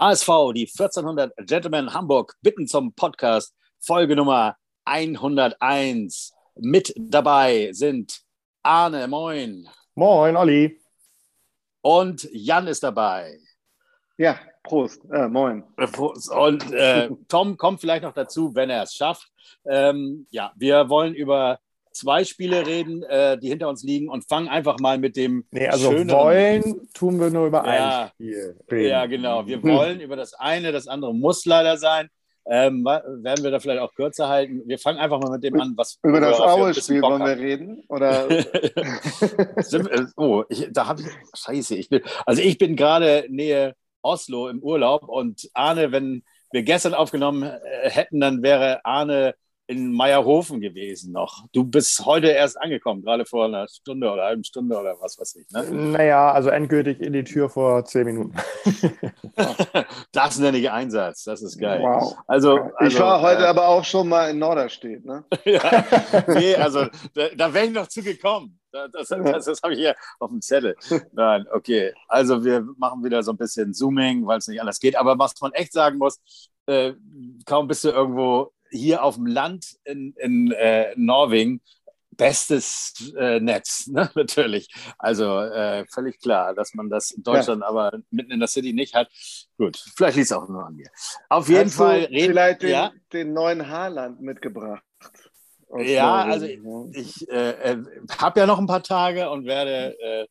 ASV, die 1400 Gentlemen Hamburg bitten zum Podcast, Folge Nummer 101. Mit dabei sind Arne, moin. Moin, Olli. Und Jan ist dabei. Ja, Prost, äh, moin. Und äh, Tom kommt vielleicht noch dazu, wenn er es schafft. Ähm, ja, wir wollen über zwei Spiele reden, äh, die hinter uns liegen und fangen einfach mal mit dem. Nee, also schöneren... wollen tun wir nur über ja, ein Spiel. Reden. Ja, genau. Wir wollen über das eine, das andere muss leider sein. Ähm, werden wir da vielleicht auch kürzer halten? Wir fangen einfach mal mit dem an, was über das Aue-Spiel wollen wir reden oder? oh, ich, da habe ich Scheiße. Ich bin, also ich bin gerade Nähe Oslo im Urlaub und Arne, wenn wir gestern aufgenommen äh, hätten, dann wäre Arne in Meierhofen gewesen noch. Du bist heute erst angekommen, gerade vor einer Stunde oder einer halben Stunde oder was weiß ich. Ne? Naja, also endgültig in die Tür vor zehn Minuten. das nenne ich Einsatz, das ist geil. Wow. Also, also, ich war heute äh, aber auch schon mal in Norderstedt. Ne? ja, nee, also da, da wäre ich noch zugekommen. Das, das, das, das habe ich hier auf dem Zettel. Nein, okay. Also wir machen wieder so ein bisschen Zooming, weil es nicht anders geht. Aber was man echt sagen muss, äh, kaum bist du irgendwo hier auf dem Land in, in äh, Norwegen bestes äh, Netz, ne? natürlich. Also äh, völlig klar, dass man das in Deutschland ja. aber mitten in der City nicht hat. Gut, vielleicht liegt es auch nur an mir. Auf jeden Hast Fall reden vielleicht den, ja? den neuen Haarland mitgebracht. Ja, also ich, ich äh, äh habe ja noch ein paar Tage und werde äh,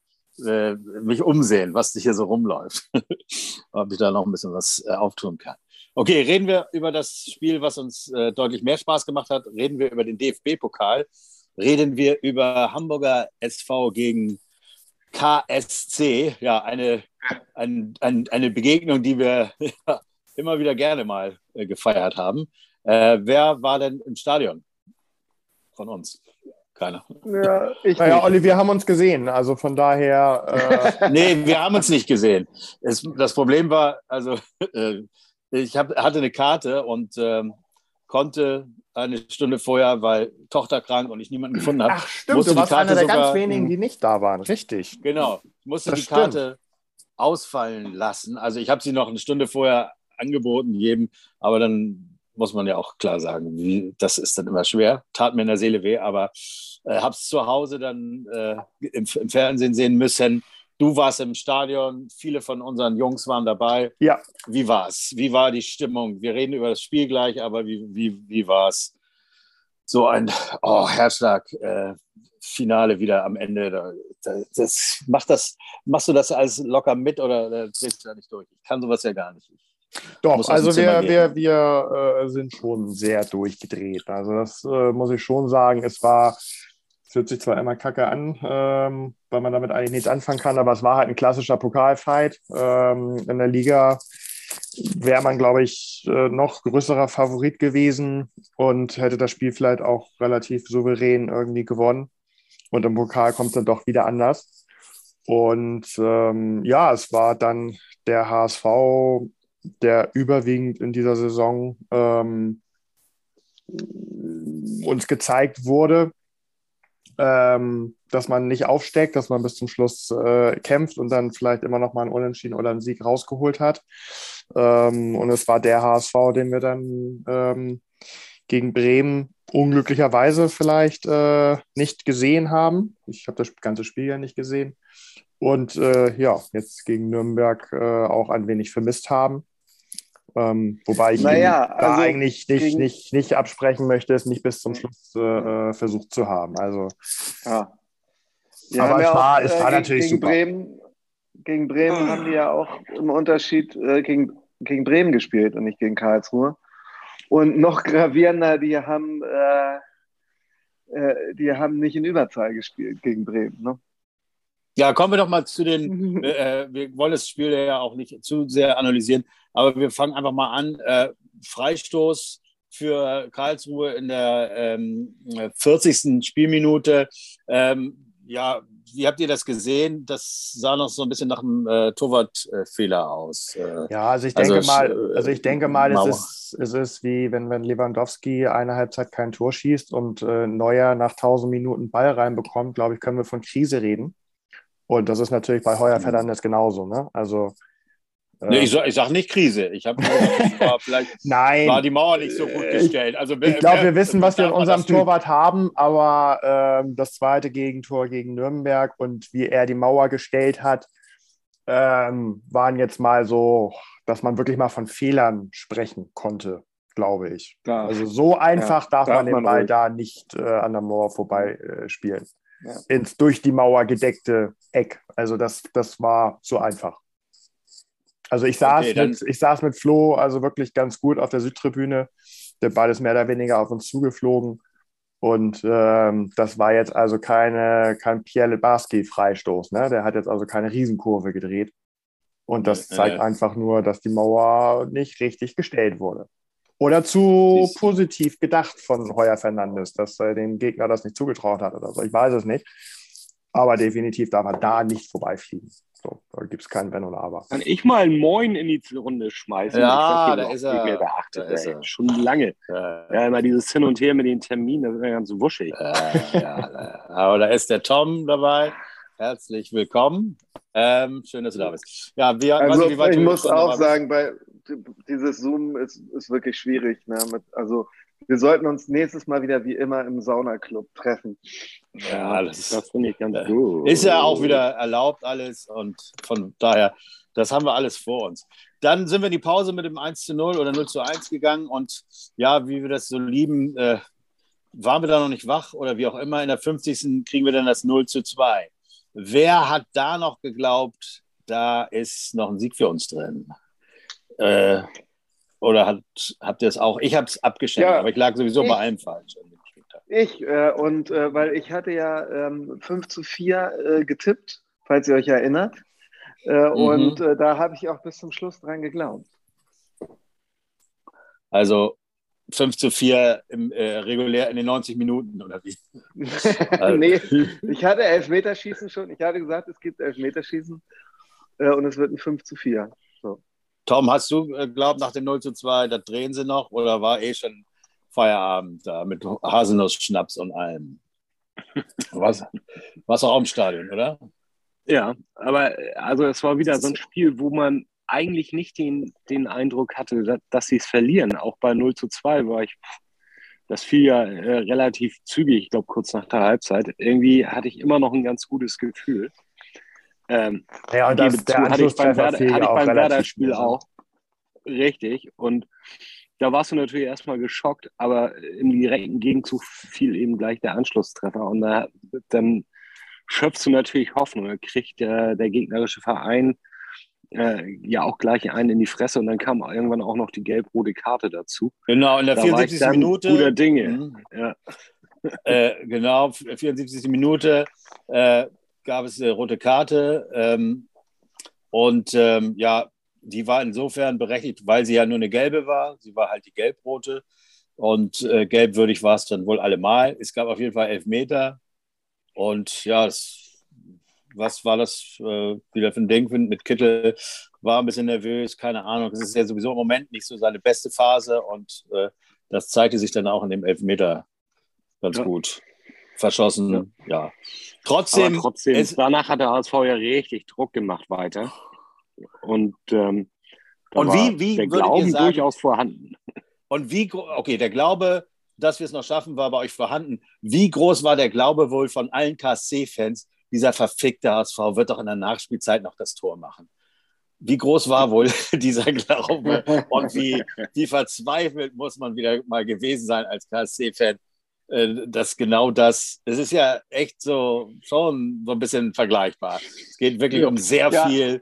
äh, mich umsehen, was hier so rumläuft. Ob ich da noch ein bisschen was auftun kann. Okay, reden wir über das Spiel, was uns äh, deutlich mehr Spaß gemacht hat. Reden wir über den DFB-Pokal. Reden wir über Hamburger SV gegen KSC. Ja, eine, ein, ein, eine Begegnung, die wir immer wieder gerne mal äh, gefeiert haben. Äh, wer war denn im Stadion von uns? Keiner. Ja, ich naja, Olli, wir haben uns gesehen, also von daher. Äh nee, wir haben uns nicht gesehen. Es, das Problem war, also äh, ich hab, hatte eine Karte und ähm, konnte eine Stunde vorher, weil Tochter krank und ich niemanden gefunden habe. Ach stimmt, du warst einer der sogar, ganz wenigen, die nicht da waren, richtig. Genau, ich musste das die stimmt. Karte ausfallen lassen. Also ich habe sie noch eine Stunde vorher angeboten, jedem, aber dann muss man ja auch klar sagen, wie, das ist dann immer schwer. Tat mir in der Seele weh, aber äh, habe es zu Hause dann äh, im, im Fernsehen sehen müssen Du warst im Stadion, viele von unseren Jungs waren dabei. Ja. Wie war es? Wie war die Stimmung? Wir reden über das Spiel gleich, aber wie, wie, wie war es? So ein oh, Herzschlag. Äh, Finale wieder am Ende. Das, macht das, machst du das alles locker mit oder drehst du da nicht durch? Ich kann sowas ja gar nicht. Doch, also wir, wir, wir äh, sind schon sehr durchgedreht. Also das äh, muss ich schon sagen. Es war es hört sich zwar immer kacke an, ähm, weil man damit eigentlich nichts anfangen kann, aber es war halt ein klassischer Pokalfight. Ähm, in der Liga wäre man, glaube ich, äh, noch größerer Favorit gewesen und hätte das Spiel vielleicht auch relativ souverän irgendwie gewonnen. Und im Pokal kommt es dann doch wieder anders. Und ähm, ja, es war dann der HSV, der überwiegend in dieser Saison ähm, uns gezeigt wurde ähm, dass man nicht aufsteckt, dass man bis zum Schluss äh, kämpft und dann vielleicht immer noch mal einen Unentschieden oder einen Sieg rausgeholt hat. Ähm, und es war der HSV, den wir dann ähm, gegen Bremen unglücklicherweise vielleicht äh, nicht gesehen haben. Ich habe das ganze Spiel ja nicht gesehen. Und äh, ja, jetzt gegen Nürnberg äh, auch ein wenig vermisst haben. Ähm, wobei ich naja, da also eigentlich nicht, nicht, nicht absprechen möchte, es nicht bis zum Schluss äh, äh versucht zu haben. Also, ja. aber es, war, auch, es war äh, natürlich gegen super. Bremen, gegen Bremen haben die ja auch im Unterschied äh, gegen, gegen Bremen gespielt und nicht gegen Karlsruhe. Und noch gravierender, die haben, äh, äh, die haben nicht in Überzahl gespielt gegen Bremen. Ne? Ja, kommen wir doch mal zu den, äh, wir wollen das Spiel ja auch nicht zu sehr analysieren, aber wir fangen einfach mal an. Äh, Freistoß für Karlsruhe in der ähm, 40. Spielminute. Ähm, ja, wie habt ihr das gesehen? Das sah noch so ein bisschen nach einem äh, Torwartfehler aus. Äh, ja, also ich denke also, mal, also ich denke mal, es ist, es ist wie wenn, wenn Lewandowski eine Halbzeit kein Tor schießt und äh, Neuer nach 1000 Minuten Ball reinbekommt, glaube ich, können wir von Krise reden. Und das ist natürlich bei Heuer Fernandes genauso. Ne? Also Nee, ich, sag, ich sag nicht Krise. Ich habe vielleicht Nein. war die Mauer nicht so gut gestellt. Also, ich glaube, wir wissen, was wir in unserem Torwart haben, aber äh, das zweite Gegentor gegen Nürnberg und wie er die Mauer gestellt hat, ähm, waren jetzt mal so, dass man wirklich mal von Fehlern sprechen konnte, glaube ich. Da, also so einfach ja, darf, darf, man den Ball ruhig. da nicht äh, an der Mauer vorbei äh, spielen. Ja. Ins durch die Mauer gedeckte Eck. Also das, das war so einfach. Also ich saß, okay, mit, ich saß mit Flo also wirklich ganz gut auf der Südtribüne. Der Ball ist mehr oder weniger auf uns zugeflogen. Und ähm, das war jetzt also keine, kein Pierre Lebarski-Freistoß. Ne? Der hat jetzt also keine Riesenkurve gedreht. Und das zeigt äh, einfach nur, dass die Mauer nicht richtig gestellt wurde. Oder zu positiv gedacht von Heuer Fernandes, dass er dem Gegner das nicht zugetraut hat oder so. Ich weiß es nicht. Aber definitiv darf er da nicht vorbeifliegen. So, da gibt es kein Wenn und Aber. Kann ich mal ein Moin in die Runde schmeißen? Ja, da ist er. Mehr beachtet, da ist er. Schon lange. Ja. ja, immer dieses Hin und Her mit den Terminen, das ist ja ganz wuschig. Ja, ja, aber da ist der Tom dabei. Herzlich willkommen. Ähm, schön, dass du da bist. Ja, wir, also, ich, ich muss auch sagen, bei, dieses Zoom ist, ist wirklich schwierig. Ne? Mit, also wir sollten uns nächstes Mal wieder wie immer im Saunaclub treffen. Ja, das, das finde ich ganz äh, gut. Ist ja auch wieder erlaubt alles und von daher, das haben wir alles vor uns. Dann sind wir in die Pause mit dem 1 zu 0 oder 0 zu 1 gegangen und ja, wie wir das so lieben, äh, waren wir da noch nicht wach oder wie auch immer. In der 50. kriegen wir dann das 0 zu 2. Wer hat da noch geglaubt, da ist noch ein Sieg für uns drin? Äh, oder hat, habt ihr es auch? Ich habe es abgeschenkt, ja, aber ich lag sowieso ich, bei allem falsch. Ich, äh, und äh, weil ich hatte ja ähm, 5 zu 4 äh, getippt, falls ihr euch erinnert. Äh, mhm. Und äh, da habe ich auch bis zum Schluss dran geglaubt. Also 5 zu 4 im, äh, regulär in den 90 Minuten, oder wie? also. nee, ich hatte Elfmeterschießen schon. Ich hatte gesagt, es gibt Elfmeterschießen und es wird ein 5 zu 4. Tom, hast du äh, glaubt nach dem 0 zu 2, da drehen sie noch oder war eh schon Feierabend da mit Haselnuss-Schnaps und allem? Was, was auch im Stadion, oder? Ja, aber also es war wieder so ein Spiel, wo man eigentlich nicht den, den Eindruck hatte, dass, dass sie es verlieren. Auch bei 0 zu 2 war ich, das fiel ja äh, relativ zügig, ich glaube kurz nach der Halbzeit. Irgendwie hatte ich immer noch ein ganz gutes Gefühl. Ähm, ja, und das, der hatte ich beim Werder-Spiel Werder auch. Richtig. Und da warst du natürlich erstmal geschockt, aber im direkten Gegenzug fiel eben gleich der Anschlusstreffer. Und da, dann schöpfst du natürlich Hoffnung. Da kriegt der, der gegnerische Verein äh, ja auch gleich einen in die Fresse und dann kam irgendwann auch noch die gelb-rote Karte dazu. Genau, in der da 74. Minute. Guter Dinge. Mhm. Ja. Äh, genau, 74. Minute. Äh, gab es eine rote Karte. Ähm, und ähm, ja, die war insofern berechtigt, weil sie ja nur eine gelbe war. Sie war halt die gelb-rote. Und äh, gelbwürdig war es dann wohl allemal. Es gab auf jeden Fall elf Meter. Und ja, das, was war das äh, wieder für ein Ding mit Kittel? War ein bisschen nervös, keine Ahnung. Es ist ja sowieso im Moment nicht so seine beste Phase. Und äh, das zeigte sich dann auch in dem Elfmeter ganz ja. gut verschossen. Ja. ja. Trotzdem, Aber trotzdem es, danach hat der HSV ja richtig Druck gemacht weiter. Und, ähm, und wie, wie der Glauben sagen, durchaus vorhanden. Und wie, okay, der Glaube, dass wir es noch schaffen, war bei euch vorhanden. Wie groß war der Glaube wohl von allen KSC-Fans, dieser verfickte HSV wird doch in der Nachspielzeit noch das Tor machen? Wie groß war wohl dieser Glaube und wie, wie verzweifelt muss man wieder mal gewesen sein als KSC-Fan, dass genau das, es ist ja echt so schon so ein bisschen vergleichbar. Es geht wirklich um sehr ja. viel.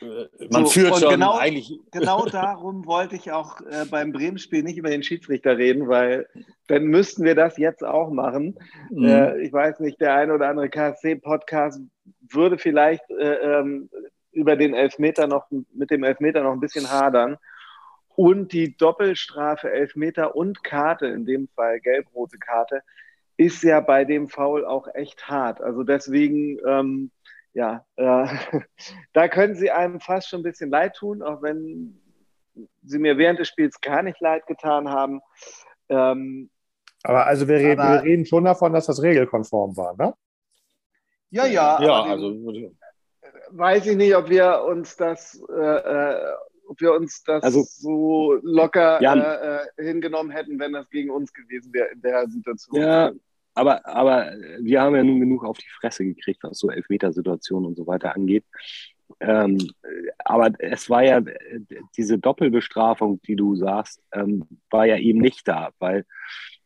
Äh, man so, führt schon genau, eigentlich. Genau darum wollte ich auch äh, beim Bremen-Spiel nicht über den Schiedsrichter reden, weil dann müssten wir das jetzt auch machen. Mhm. Äh, ich weiß nicht, der ein oder andere KSC-Podcast würde vielleicht äh, ähm, über den Elfmeter noch mit dem Elfmeter noch ein bisschen hadern. Und die Doppelstrafe, Elfmeter und Karte, in dem Fall gelb-rote Karte, ist ja bei dem Foul auch echt hart. Also deswegen, ähm, ja, äh, da können sie einem fast schon ein bisschen leid tun, auch wenn sie mir während des Spiels gar nicht leid getan haben. Ähm, aber also wir reden, aber, wir reden schon davon, dass das regelkonform war, ne? Ja, ja. Ja, also weiß ich nicht, ob wir uns das, äh, äh ob wir uns das also, so locker äh, äh, hingenommen hätten, wenn das gegen uns gewesen wäre in der Situation. Ja, aber, aber wir haben ja nun genug auf die Fresse gekriegt, was so Elfmetersituationen und so weiter angeht. Ähm, aber es war ja diese Doppelbestrafung, die du sagst, ähm, war ja eben nicht da, weil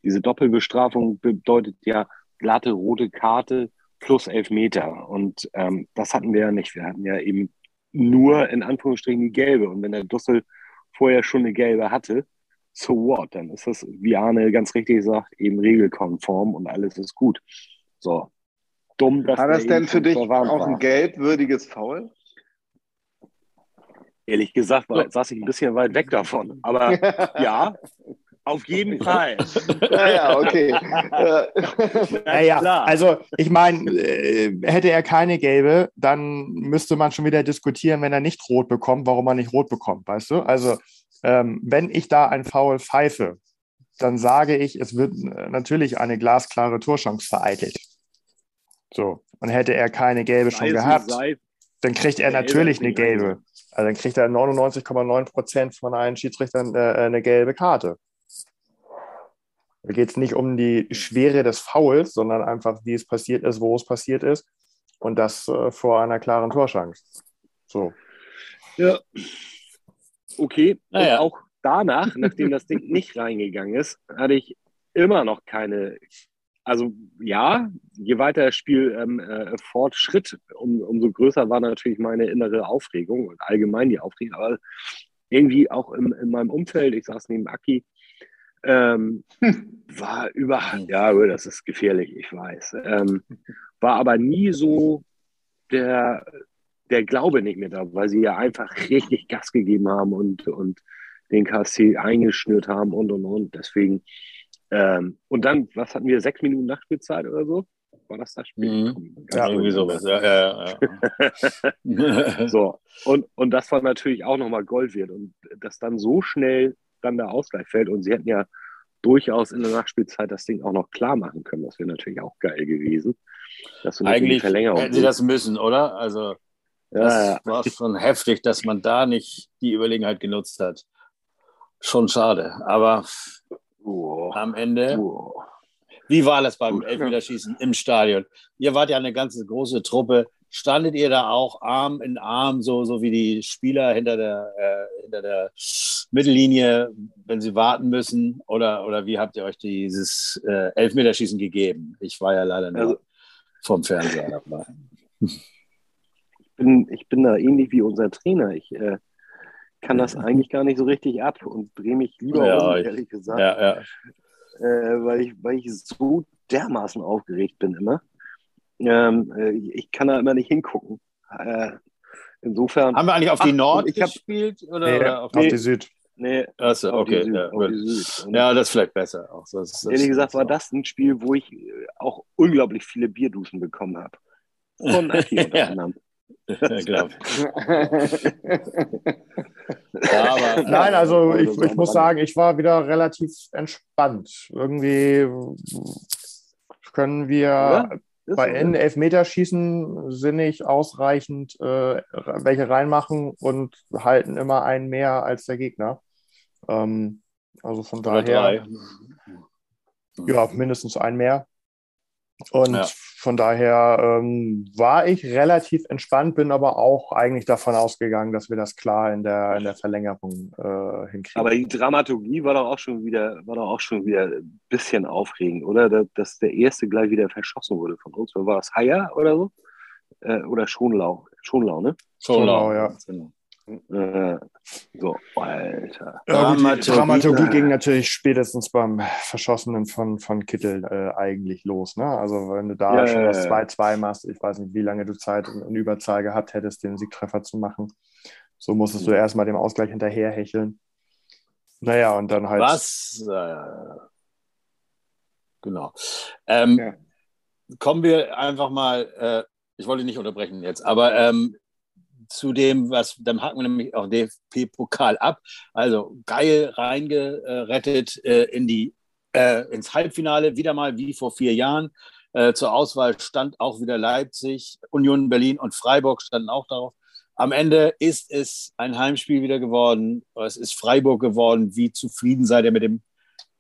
diese Doppelbestrafung bedeutet ja glatte rote Karte plus Elfmeter. Und ähm, das hatten wir ja nicht. Wir hatten ja eben nur in Anführungsstrichen die gelbe. Und wenn der Dussel vorher schon eine gelbe hatte, so what? Dann ist das, wie Arne ganz richtig sagt, eben regelkonform und alles ist gut. So. Dumm, dass War das denn für dich auch ein gelbwürdiges Foul? Ehrlich gesagt war, saß ich ein bisschen weit weg davon. Aber ja, auf jeden Fall. Naja, okay. naja, also ich meine, äh, hätte er keine gelbe, dann müsste man schon wieder diskutieren, wenn er nicht rot bekommt, warum er nicht rot bekommt, weißt du? Also ähm, wenn ich da ein Foul pfeife, dann sage ich, es wird äh, natürlich eine glasklare Torchance vereitelt. So, und hätte er keine gelbe schon gehabt, dann kriegt er natürlich eine gelbe. Also dann kriegt er 99,9 Prozent von allen Schiedsrichtern äh, eine gelbe Karte. Da geht es nicht um die Schwere des Fouls, sondern einfach, wie es passiert ist, wo es passiert ist. Und das äh, vor einer klaren Torschance. So. Ja. Okay. Naja. Und auch danach, nachdem das Ding nicht reingegangen ist, hatte ich immer noch keine. Also ja, je weiter das Spiel ähm, äh, fortschritt, um, umso größer war natürlich meine innere Aufregung und allgemein die Aufregung. Aber irgendwie auch im, in meinem Umfeld, ich saß neben Aki, ähm, war überhaupt, ja, das ist gefährlich, ich weiß. Ähm, war aber nie so der, der Glaube nicht mehr da, weil sie ja einfach richtig Gas gegeben haben und, und den KSC eingeschnürt haben und und und. Deswegen, ähm, und dann, was hatten wir, sechs Minuten Nachspielzeit oder so? War das das Spiel? Mhm. Ja, irgendwie sowas. Ja, ja, ja. so, und, und das war natürlich auch nochmal Gold wert. Und das dann so schnell dann der Ausgleich fällt. Und sie hätten ja durchaus in der Nachspielzeit das Ding auch noch klar machen können. Das wäre natürlich auch geil gewesen. Eigentlich hätten sie das müssen, oder? Also das ja, war schon heftig, dass man da nicht die Überlegenheit genutzt hat. Schon schade. Aber oh. am Ende. Oh. Wie war das beim Elfmeterschießen im Stadion? Ihr wart ja eine ganze große Truppe standet ihr da auch Arm in Arm, so, so wie die Spieler hinter der, äh, hinter der Mittellinie, wenn sie warten müssen? Oder, oder wie habt ihr euch dieses äh, Elfmeterschießen gegeben? Ich war ja leider nur also, vom Fernseher dabei. Ich bin, ich bin da ähnlich wie unser Trainer. Ich äh, kann das eigentlich gar nicht so richtig ab und drehe mich lieber ja, um, ehrlich gesagt. Ja, ja. Äh, weil, ich, weil ich so dermaßen aufgeregt bin immer. Ähm, äh, ich kann da immer nicht hingucken. Äh, insofern. Haben wir eigentlich auf die Nord ich hab, gespielt? Oder, nee, oder auf, nee, die Süd? Nee, Achso, okay. Süd, ja, ja, das ist vielleicht besser. Auch das, das, ehrlich gesagt war das ein Spiel, wo ich äh, auch unglaublich viele Bierduschen bekommen habe. Von Aki unter anderem. ja, aber, Nein, also ich, ich muss sagen, ich war wieder relativ entspannt. Irgendwie können wir ja? Bei N Elfmeterschießen sinnig ausreichend äh, welche reinmachen und halten immer einen mehr als der Gegner. Ähm, also von Oder daher. Drei. Ja, mindestens einen mehr. Und ja. Von daher ähm, war ich relativ entspannt, bin aber auch eigentlich davon ausgegangen, dass wir das klar in der, in der Verlängerung äh, hinkriegen. Aber die Dramaturgie war doch auch schon wieder, war doch auch schon wieder ein bisschen aufregend, oder? Dass der erste gleich wieder verschossen wurde von uns. War das Haier oder so? Äh, oder Schonlau? Schonlau, ne? Schonlau, ja. Genau. Äh, so, Alter. Ja, gut, die Dramaturgie ging natürlich spätestens beim Verschossenen von, von Kittel äh, eigentlich los. Ne? Also, wenn du da ja, schon das 2-2 machst, ich weiß nicht, wie lange du Zeit in, in Überzahl gehabt hättest, den Siegtreffer zu machen. So musstest du erstmal dem Ausgleich hinterher hecheln. Naja, und dann halt. Was? Äh, genau. Ähm, ja. Kommen wir einfach mal, äh, ich wollte nicht unterbrechen jetzt, aber ähm, zu dem, was, dann hacken wir nämlich auch DFB-Pokal ab. Also geil reingerettet äh, in die, äh, ins Halbfinale, wieder mal wie vor vier Jahren. Äh, zur Auswahl stand auch wieder Leipzig, Union Berlin und Freiburg standen auch darauf. Am Ende ist es ein Heimspiel wieder geworden. Es ist Freiburg geworden. Wie zufrieden seid ihr mit dem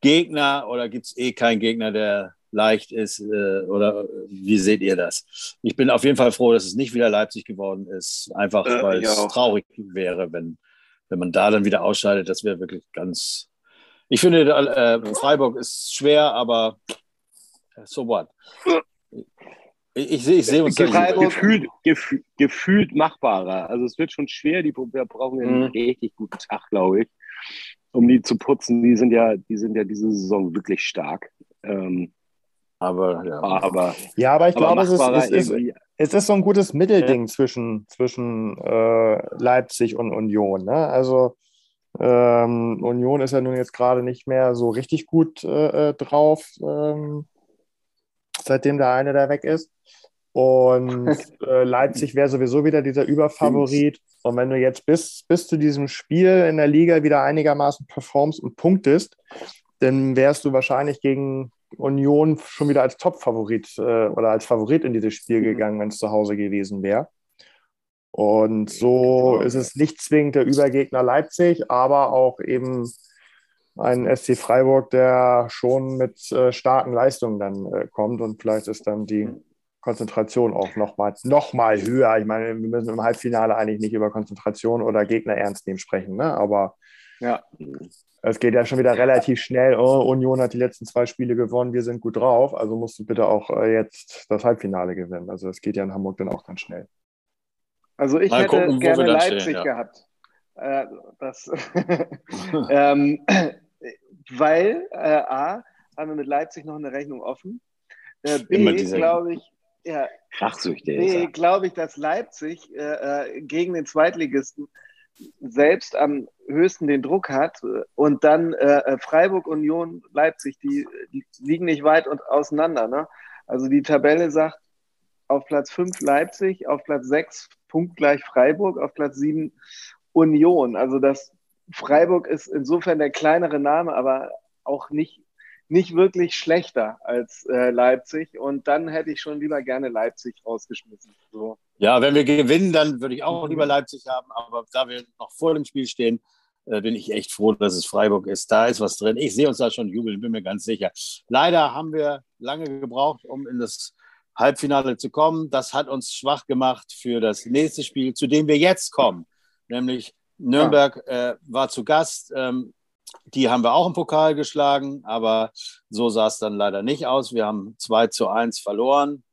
Gegner oder gibt es eh keinen Gegner, der leicht ist? Äh, oder wie seht ihr das? Ich bin auf jeden Fall froh, dass es nicht wieder Leipzig geworden ist. Einfach, äh, weil es traurig wäre, wenn, wenn man da dann wieder ausscheidet. Das wäre wirklich ganz. Ich finde, äh, Freiburg ist schwer, aber so what? Ich, ich, ich sehe uns gefühlt, gefühlt, gefühlt machbarer. Also es wird schon schwer. Die wir brauchen einen mhm. richtig guten Tag, glaube ich, um die zu putzen. Die sind ja, die sind ja diese Saison wirklich stark. Ähm, aber ja. aber ja, aber ich aber glaube, es ist, es, ist, es ist so ein gutes Mittelding ja. zwischen, zwischen äh, Leipzig und Union. Ne? Also ähm, Union ist ja nun jetzt gerade nicht mehr so richtig gut äh, äh drauf. Ähm, seitdem der eine da weg ist. Und äh, Leipzig wäre sowieso wieder dieser Überfavorit. Und wenn du jetzt bis, bis zu diesem Spiel in der Liga wieder einigermaßen performst und punktest, dann wärst du wahrscheinlich gegen Union schon wieder als Top-Favorit äh, oder als Favorit in dieses Spiel mhm. gegangen, wenn es zu Hause gewesen wäre. Und so ist es nicht zwingend der Übergegner Leipzig, aber auch eben ein SC Freiburg, der schon mit äh, starken Leistungen dann äh, kommt und vielleicht ist dann die Konzentration auch nochmal noch mal höher. Ich meine, wir müssen im Halbfinale eigentlich nicht über Konzentration oder Gegner ernst nehmen sprechen, ne? aber ja. es geht ja schon wieder relativ schnell. Oh, Union hat die letzten zwei Spiele gewonnen, wir sind gut drauf, also musst du bitte auch äh, jetzt das Halbfinale gewinnen. Also es geht ja in Hamburg dann auch ganz schnell. Also ich Mal hätte gucken, gerne Leipzig stehen, ja. gehabt. Äh, das, ähm, weil äh, A, haben wir mit Leipzig noch eine Rechnung offen. Äh, B, glaube ich, ja, B, glaube ich, dass Leipzig äh, äh, gegen den Zweitligisten selbst am höchsten den Druck hat und dann äh, äh, Freiburg, Union, Leipzig, die, die, liegen nicht weit und auseinander. Ne? Also die Tabelle sagt auf Platz 5 Leipzig, auf Platz 6 punktgleich Freiburg, auf Platz 7 Union. Also das Freiburg ist insofern der kleinere Name, aber auch nicht, nicht wirklich schlechter als äh, Leipzig. Und dann hätte ich schon lieber gerne Leipzig rausgeschmissen. So. Ja, wenn wir gewinnen, dann würde ich auch lieber Leipzig haben. Aber da wir noch vor dem Spiel stehen, äh, bin ich echt froh, dass es Freiburg ist. Da ist was drin. Ich sehe uns da schon jubeln, bin mir ganz sicher. Leider haben wir lange gebraucht, um in das Halbfinale zu kommen. Das hat uns schwach gemacht für das nächste Spiel, zu dem wir jetzt kommen, nämlich Nürnberg äh, war zu Gast. Ähm, die haben wir auch im Pokal geschlagen, aber so sah es dann leider nicht aus. Wir haben 2 zu 1 verloren,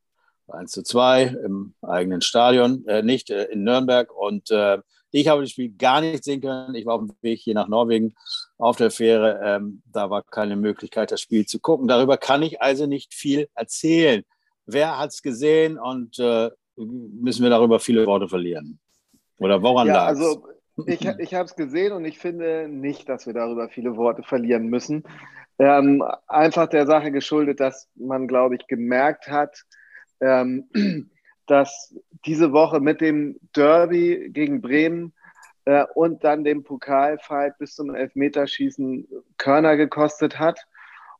1 zu 2 im eigenen Stadion, äh, nicht äh, in Nürnberg. Und äh, ich habe das Spiel gar nicht sehen können. Ich war auf dem Weg hier nach Norwegen auf der Fähre. Ähm, da war keine Möglichkeit, das Spiel zu gucken. Darüber kann ich also nicht viel erzählen. Wer hat es gesehen und äh, müssen wir darüber viele Worte verlieren? Oder woran ja, lag es? Also ich, ich habe es gesehen und ich finde nicht, dass wir darüber viele Worte verlieren müssen. Ähm, einfach der Sache geschuldet, dass man, glaube ich, gemerkt hat, ähm, dass diese Woche mit dem Derby gegen Bremen äh, und dann dem Pokalfight bis zum Elfmeterschießen Körner gekostet hat.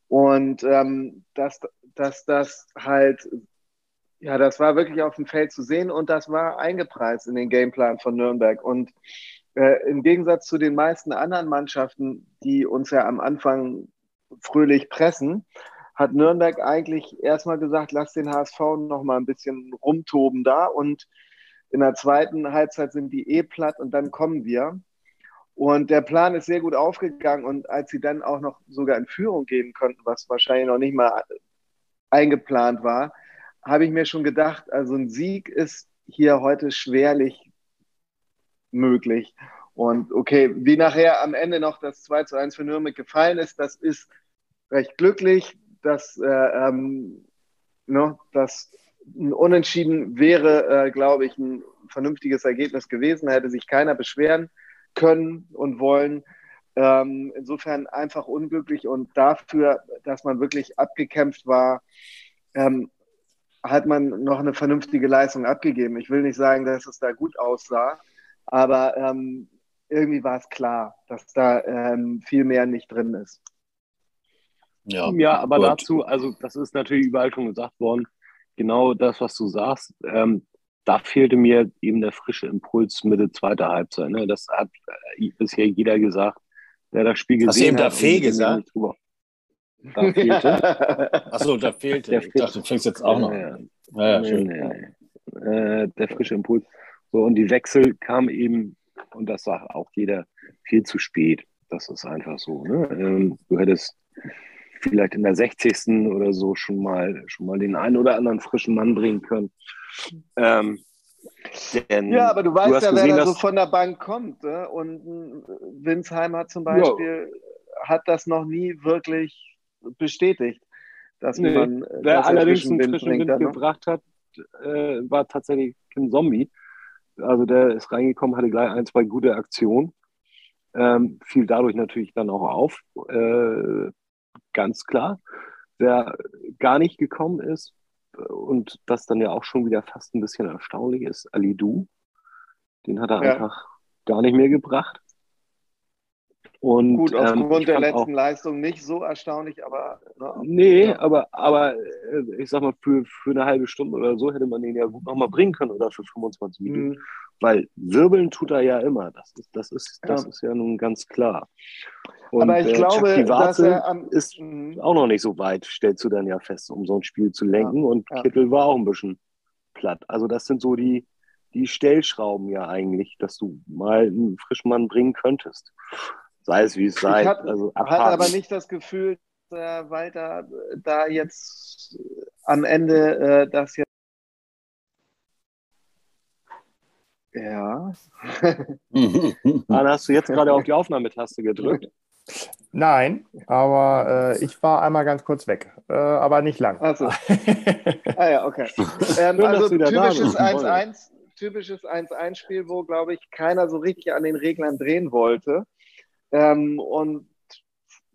Und ähm, dass, dass das halt, ja, das war wirklich auf dem Feld zu sehen und das war eingepreist in den Gameplan von Nürnberg. Und äh, im Gegensatz zu den meisten anderen Mannschaften, die uns ja am Anfang fröhlich pressen, hat Nürnberg eigentlich erstmal gesagt, lass den HSV noch mal ein bisschen rumtoben da und in der zweiten Halbzeit sind die eh platt und dann kommen wir. Und der Plan ist sehr gut aufgegangen und als sie dann auch noch sogar in Führung gehen konnten, was wahrscheinlich noch nicht mal eingeplant war, habe ich mir schon gedacht, also ein Sieg ist hier heute schwerlich möglich. Und okay, wie nachher am Ende noch das 2 zu 1 für Nürnberg gefallen ist, das ist recht glücklich. Dass äh, ähm, ne, das ein Unentschieden wäre, äh, glaube ich, ein vernünftiges Ergebnis gewesen. Da hätte sich keiner beschweren können und wollen. Ähm, insofern einfach unglücklich und dafür, dass man wirklich abgekämpft war, ähm, hat man noch eine vernünftige Leistung abgegeben. Ich will nicht sagen, dass es da gut aussah, aber ähm, irgendwie war es klar, dass da ähm, viel mehr nicht drin ist. Ja, ja aber gut. dazu, also das ist natürlich überall schon gesagt worden, genau das, was du sagst. Ähm, da fehlte mir eben der frische Impuls Mitte zweiter Halbzeit. Ne? Das hat äh, bisher jeder gesagt, der das Spiel gesehen Hast du eben da Fee gesagt? Da fehlte. Achso, da fehlte. Der ich dachte, du fängst jetzt auch noch. Ja, ja, schön. Äh, der frische Impuls. So, und die Wechsel kamen eben, und das sagt auch jeder, viel zu spät. Das ist einfach so. Ne? Ähm, du hättest vielleicht in der 60. oder so schon mal, schon mal den einen oder anderen frischen Mann bringen können. Ähm, denn ja, aber du weißt du ja, gesehen, wer da so von der Bank kommt. Ne? Und Winsheimer zum Beispiel ja. hat das noch nie wirklich bestätigt, dass nee, man wer allerdings einen frischen Wind, Wind gebracht hat, äh, war tatsächlich Kim Zombie. Also der ist reingekommen, hatte gleich ein, zwei gute Aktionen. Ähm, fiel dadurch natürlich dann auch auf. Äh, ganz klar. Wer gar nicht gekommen ist und das dann ja auch schon wieder fast ein bisschen erstaunlich ist, Ali Du. Den hat er ja. einfach gar nicht mehr gebracht. Und, Gut, aufgrund ähm, der letzten auch, Leistung nicht so erstaunlich, aber. Ne, nee, ja. aber, aber äh, ich sag mal, für, für eine halbe Stunde oder so hätte man den ja gut nochmal bringen können oder für 25 Minuten. Mhm. Weil wirbeln tut er ja immer. Das ist, das ist, das ja. ist ja nun ganz klar. Und, aber ich äh, glaube, dass er am, ist mhm. auch noch nicht so weit, stellst du dann ja fest, um so ein Spiel zu lenken. Ja. Und Kittel war auch ein bisschen platt. Also, das sind so die, die Stellschrauben ja eigentlich, dass du mal einen Frischmann bringen könntest sei es wie es sei. Ich hatte also aber nicht das Gefühl, dass er weiter da jetzt am Ende äh, das jetzt. Ja. Anna, hast du jetzt gerade auf die Aufnahmetaste gedrückt? Nein, aber äh, ich war einmal ganz kurz weg, äh, aber nicht lang. Achso. ah ja, okay. Ähm, also typisches 1-1, typisches 1-1-Spiel, wo, glaube ich, keiner so richtig an den Reglern drehen wollte. Ähm, und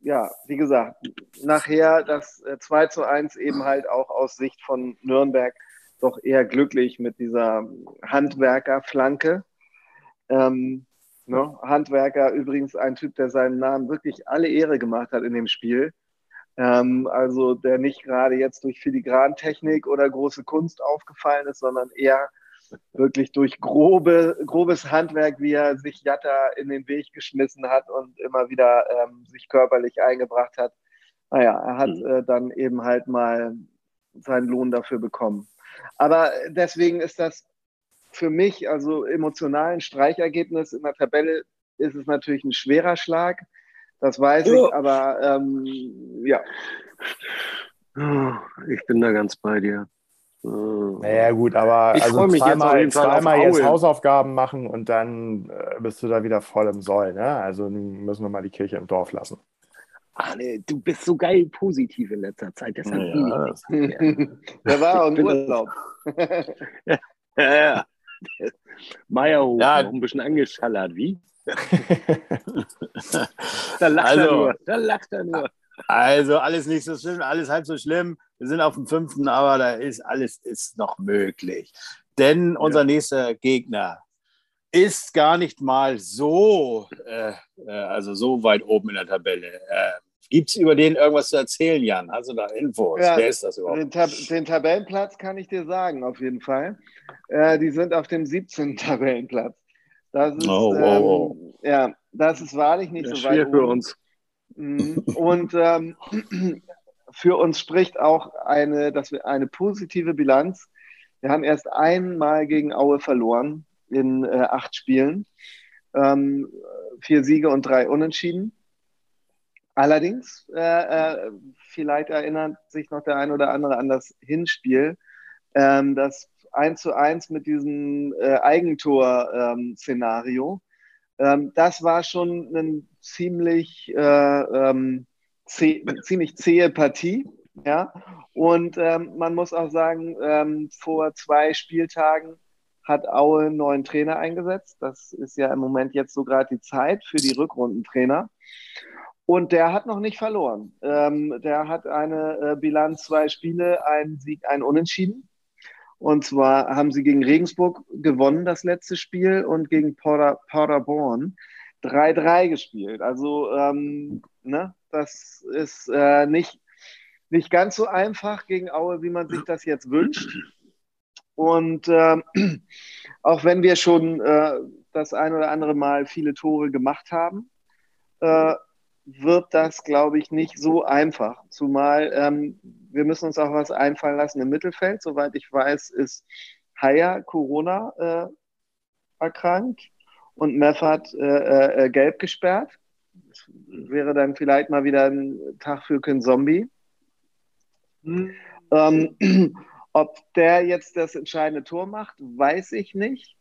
ja, wie gesagt, nachher das 2 äh, zu 1 eben halt auch aus Sicht von Nürnberg doch eher glücklich mit dieser Handwerkerflanke. Ähm, ne? Handwerker übrigens ein Typ, der seinem Namen wirklich alle Ehre gemacht hat in dem Spiel. Ähm, also der nicht gerade jetzt durch Filigrantechnik oder große Kunst aufgefallen ist, sondern eher wirklich durch grobe, grobes Handwerk, wie er sich Jatta in den Weg geschmissen hat und immer wieder ähm, sich körperlich eingebracht hat. Naja, er hat mhm. äh, dann eben halt mal seinen Lohn dafür bekommen. Aber deswegen ist das für mich, also emotional ein Streichergebnis in der Tabelle, ist es natürlich ein schwerer Schlag. Das weiß oh. ich, aber ähm, ja. Ich bin da ganz bei dir. Naja, gut, aber ich also zweimal, jetzt, zweimal jetzt Hausaufgaben machen und dann äh, bist du da wieder voll im Soll. Ne? Also müssen wir mal die Kirche im Dorf lassen. Nee, du bist so geil positiv in letzter Zeit. Das hat ja, das Der war auch im Urlaub. ja, ja, ja. Meierhof ja. noch ein bisschen angeschallert, wie? da lacht also, er nur. Da lacht er nur. Also alles nicht so schlimm, alles halb so schlimm. Wir sind auf dem fünften, aber da ist alles ist noch möglich. Denn unser ja. nächster Gegner ist gar nicht mal so, äh, äh also so weit oben in der Tabelle. Äh, Gibt es über den irgendwas zu erzählen, Jan? Also da Infos? Ja, Wer ist das überhaupt? Den, Tab den, Tabellenplatz kann ich dir sagen, auf jeden Fall. Äh, die sind auf dem 17. Tabellenplatz. Das ist, oh, wow, wow. Ähm, ja, das ist wahrlich nicht ja, so weit. Schwer für uns. Mhm. Und ähm, für uns spricht auch eine, dass wir eine positive Bilanz. Wir haben erst einmal gegen Aue verloren in äh, acht Spielen. Ähm, vier Siege und drei Unentschieden. Allerdings, äh, äh, vielleicht erinnert sich noch der ein oder andere an das Hinspiel, ähm, das 1 zu 1 mit diesem äh, Eigentor-Szenario. Ähm, das war schon ein ziemlich äh, ähm, zäh, ziemlich zähe Partie. Ja? Und ähm, man muss auch sagen, ähm, vor zwei Spieltagen hat Aue einen neuen Trainer eingesetzt. Das ist ja im Moment jetzt so gerade die Zeit für die Rückrundentrainer. Und der hat noch nicht verloren. Ähm, der hat eine äh, Bilanz, zwei Spiele, ein Sieg, ein Unentschieden. Und zwar haben sie gegen Regensburg gewonnen, das letzte Spiel, und gegen Paderborn 3-3 gespielt. Also, ähm, ne, das ist äh, nicht, nicht ganz so einfach gegen Aue, wie man sich das jetzt wünscht. Und äh, auch wenn wir schon äh, das ein oder andere Mal viele Tore gemacht haben, äh, wird das, glaube ich, nicht so einfach. Zumal ähm, wir müssen uns auch was einfallen lassen im Mittelfeld. Soweit ich weiß, ist Haya Corona äh, erkrankt und Meffert äh, äh, gelb gesperrt. Das wäre dann vielleicht mal wieder ein Tag für Ken Zombie. Mhm. Ähm, ob der jetzt das entscheidende Tor macht, weiß ich nicht.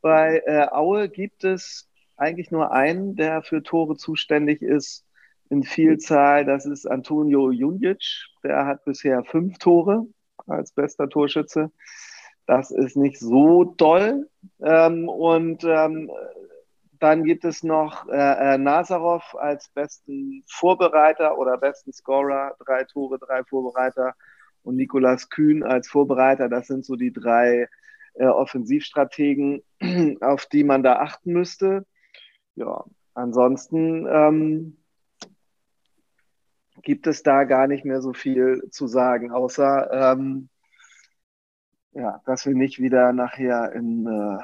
Bei äh, Aue gibt es eigentlich nur einen, der für Tore zuständig ist in Vielzahl. Das ist Antonio Junjic. Der hat bisher fünf Tore als bester Torschütze. Das ist nicht so toll. Ähm, und ähm, dann gibt es noch äh, äh, Nazarov als besten Vorbereiter oder besten Scorer, drei Tore, drei Vorbereiter und Nikolas Kühn als Vorbereiter. Das sind so die drei äh, Offensivstrategen, auf die man da achten müsste. Ja, ansonsten ähm, gibt es da gar nicht mehr so viel zu sagen, außer ähm, ja, dass wir nicht wieder nachher in äh,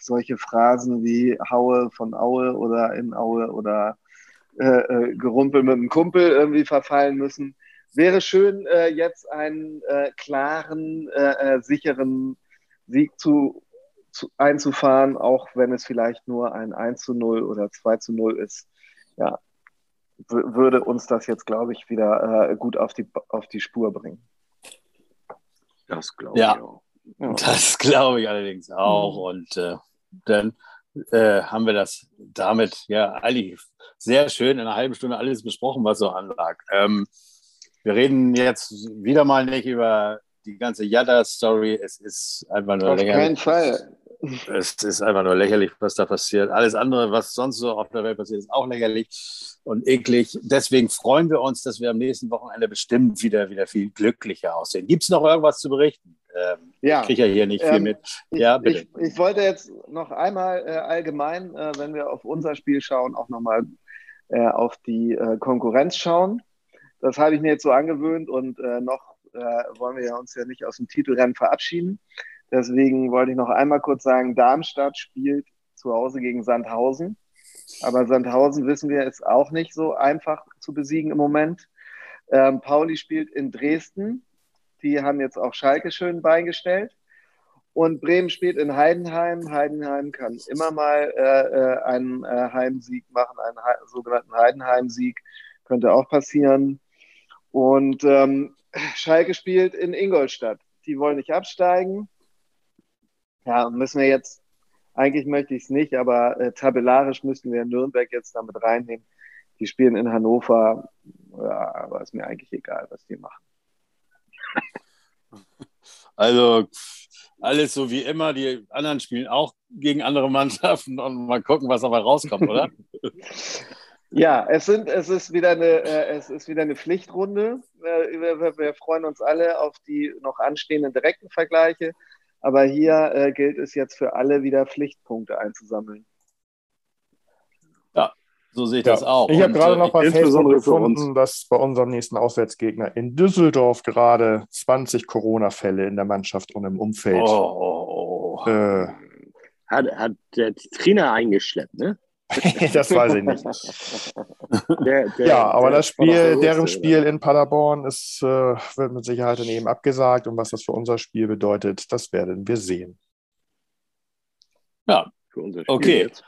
solche Phrasen wie Haue von Aue oder in Aue oder äh, äh, Gerumpel mit einem Kumpel irgendwie verfallen müssen. Wäre schön, äh, jetzt einen äh, klaren, äh, sicheren Sieg zu, zu, einzufahren, auch wenn es vielleicht nur ein 1 zu 0 oder 2 zu 0 ist. Ja, würde uns das jetzt, glaube ich, wieder gut auf die, auf die Spur bringen. Das glaube ja. ich auch. Ja. Das glaube ich allerdings auch. Mhm. Und äh, dann äh, haben wir das damit ja eigentlich sehr schön in einer halben Stunde alles besprochen, was so anlag. Ähm, wir reden jetzt wieder mal nicht über die ganze Yada-Story. Es ist einfach nur Auf lächerlich. keinen Fall. Es ist einfach nur lächerlich, was da passiert. Alles andere, was sonst so auf der Welt passiert, ist auch lächerlich und eklig. Deswegen freuen wir uns, dass wir am nächsten Wochenende bestimmt wieder, wieder viel glücklicher aussehen. Gibt es noch irgendwas zu berichten? Ähm, ja. Ich kriege ja hier nicht viel ähm, mit. Ja, bitte. Ich, ich, wollte jetzt noch einmal äh, allgemein, äh, wenn wir auf unser Spiel schauen, auch nochmal äh, auf die äh, Konkurrenz schauen. Das habe ich mir jetzt so angewöhnt und äh, noch äh, wollen wir uns ja nicht aus dem Titelrennen verabschieden. Deswegen wollte ich noch einmal kurz sagen, Darmstadt spielt zu Hause gegen Sandhausen. Aber Sandhausen, wissen wir, ist auch nicht so einfach zu besiegen im Moment. Ähm, Pauli spielt in Dresden die haben jetzt auch Schalke schön beigestellt. Und Bremen spielt in Heidenheim. Heidenheim kann immer mal äh, äh einen äh, Heimsieg machen, einen he sogenannten Heidenheim-Sieg. Könnte auch passieren. Und ähm, Schalke spielt in Ingolstadt. Die wollen nicht absteigen. Ja, müssen wir jetzt, eigentlich möchte ich es nicht, aber äh, tabellarisch müssten wir Nürnberg jetzt damit reinnehmen. Die spielen in Hannover. Ja, aber ist mir eigentlich egal, was die machen. Also alles so wie immer. Die anderen spielen auch gegen andere Mannschaften und mal gucken, was dabei rauskommt, oder? Ja, es, sind, es, ist wieder eine, äh, es ist wieder eine Pflichtrunde. Äh, wir, wir, freuen uns alle auf die noch anstehenden direkten Vergleiche. Aber hier äh, gilt es jetzt für alle wieder Pflichtpunkte einzusammeln. So sehe ich ja. das auch. Ich habe gerade noch bei Facebook gefunden, dass bei unserem nächsten Auswärtsgegner in Düsseldorf gerade 20 Corona-Fälle in der Mannschaft und im Umfeld. Oh, oh, oh. Äh, hat, hat der Trainer eingeschleppt, ne? das weiß ich nicht. Der, der, ja, aber das Spiel, deren Spiel in Paderborn ist, äh, wird mit Sicherheit daneben abgesagt. Und was das für unser Spiel bedeutet, das werden wir sehen. Ja, okay. Jetzt.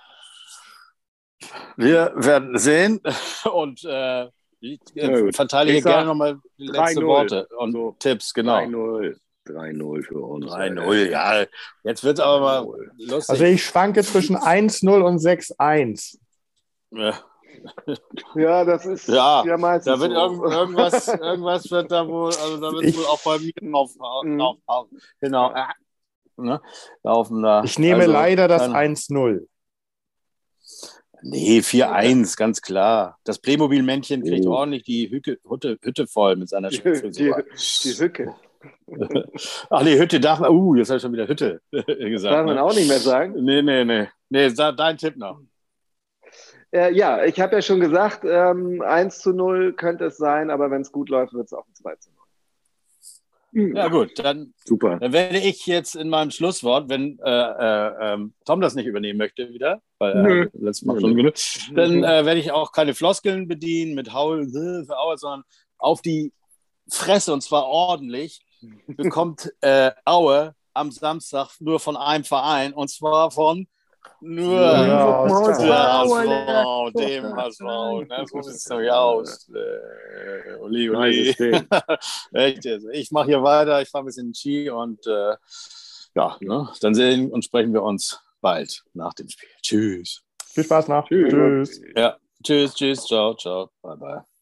Wir werden sehen und äh, ich äh, verteile hier gerne nochmal die letzten Worte und so. Tipps, genau. 3-0. 3-0 für uns. 3-0, ja. Jetzt wird es aber mal lustig. Also ich schwanke zwischen 1-0 und 6-1. Ja. Ja, das ist ja, ja meistens. Da wird so. irgendwas, irgendwas wird da wohl, also da wird es wohl auch bei mir drauf, mhm. drauf, genau. Ne? Laufen da. Ich nehme also, leider das 1-0. Nee, 4-1, ganz klar. Das Playmobil-Männchen kriegt oh. ordentlich die Hücke, Hütte, Hütte voll mit seiner Frisur. Die, die Hücke. Ach nee, Hütte darf man, uh, jetzt habe ich schon wieder Hütte gesagt. Darf man ne? auch nicht mehr sagen? Nee, nee, nee. Nee, dein Tipp noch. Äh, ja, ich habe ja schon gesagt, ähm, 1 zu 0 könnte es sein, aber wenn es gut läuft, wird es auch ein 2 zu 0. Ja, gut, dann, Super. dann werde ich jetzt in meinem Schlusswort, wenn äh, äh, ähm, Tom das nicht übernehmen möchte wieder, weil er letztes Mal schon genug, dann äh, werde ich auch keine Floskeln bedienen mit Haul, sondern auf die Fresse und zwar ordentlich bekommt äh, Aue am Samstag nur von einem Verein und zwar von nur ja, HSV, dem HSV, ne? so sieht es doch aus. Äh, Oli, Oli. Echt, also ich mache hier weiter, ich fahre ein bisschen Ski und äh, ja, ne? dann sehen und sprechen wir uns bald nach dem Spiel. Tschüss. Viel Spaß nach. Tschüss. tschüss. Ja, tschüss, tschüss, ciao, ciao, bye, bye.